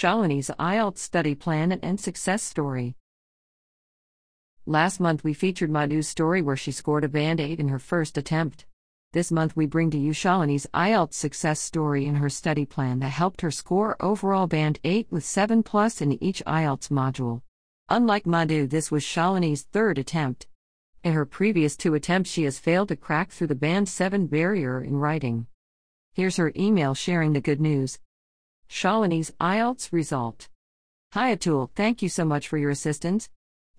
Shalini's IELTS study plan and success story. Last month we featured Madhu's story where she scored a band 8 in her first attempt. This month we bring to you Shalini's IELTS success story in her study plan that helped her score overall band 8 with 7 plus in each IELTS module. Unlike Madhu, this was Shalini's third attempt. In her previous two attempts, she has failed to crack through the band 7 barrier in writing. Here's her email sharing the good news. Shalini's IELTS result. Hi Atul, thank you so much for your assistance.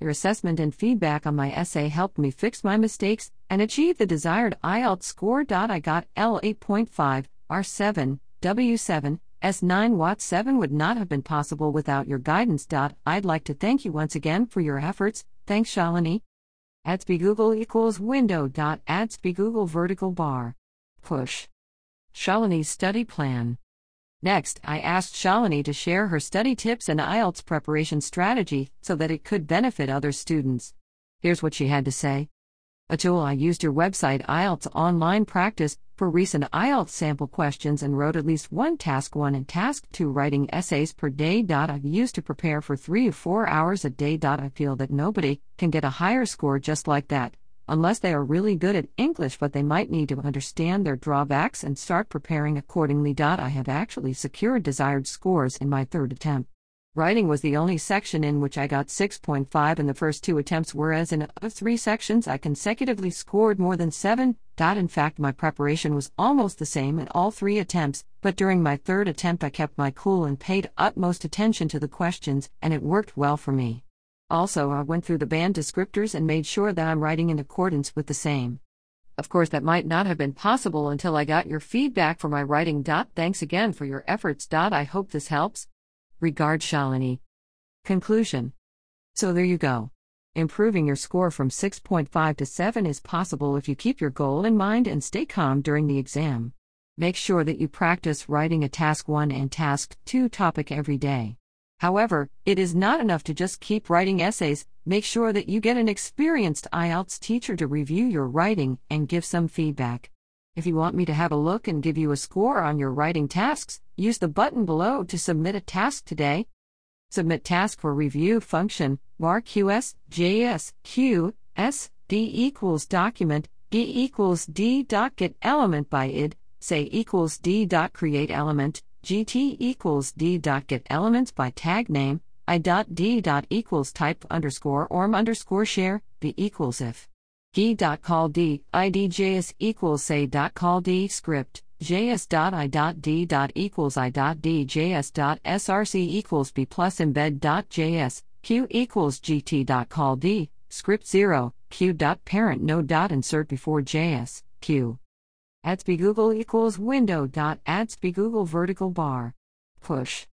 Your assessment and feedback on my essay helped me fix my mistakes and achieve the desired IELTS score. I got L8.5, R7, W7, S9 Watt 7 would not have been possible without your guidance. I'd like to thank you once again for your efforts. Thanks, Shalini. Adsby Google equals window. Adsby Google vertical bar. Push. Shalini's study plan. Next, I asked Shalini to share her study tips and IELTS preparation strategy so that it could benefit other students. Here's what she had to say. Atul, I used your website IELTS Online Practice for recent IELTS sample questions and wrote at least one Task 1 and Task 2 writing essays per day. I've used to prepare for 3 to 4 hours a day. I feel that nobody can get a higher score just like that unless they are really good at English, but they might need to understand their drawbacks and start preparing accordingly. I have actually secured desired scores in my third attempt. Writing was the only section in which I got 6.5 in the first two attempts, whereas in other three sections I consecutively scored more than 7. In fact, my preparation was almost the same in all three attempts, but during my third attempt I kept my cool and paid utmost attention to the questions, and it worked well for me. Also, I went through the band descriptors and made sure that I'm writing in accordance with the same. Of course, that might not have been possible until I got your feedback for my writing. Thanks again for your efforts. I hope this helps. Regards Shalini. Conclusion. So there you go. Improving your score from 6.5 to 7 is possible if you keep your goal in mind and stay calm during the exam. Make sure that you practice writing a Task 1 and Task 2 topic every day. However, it is not enough to just keep writing essays, make sure that you get an experienced IELTS teacher to review your writing and give some feedback. If you want me to have a look and give you a score on your writing tasks, use the button below to submit a task today. Submit task for review function, var qs, js, q, s, d equals document, d equals d dot get element by id, say equals d dot create element, gt equals d dot get elements by tag name, i dot d dot equals type underscore orm underscore share, v equals if. g dot call d, Id idjs equals say dot call d script, js dot i dot d dot equals i dot d js dot src equals b plus embed dot js, q equals gt dot call d, script 0, q dot parent node dot insert before js, q. Adsby Google equals window dot Adsby Google vertical bar. Push.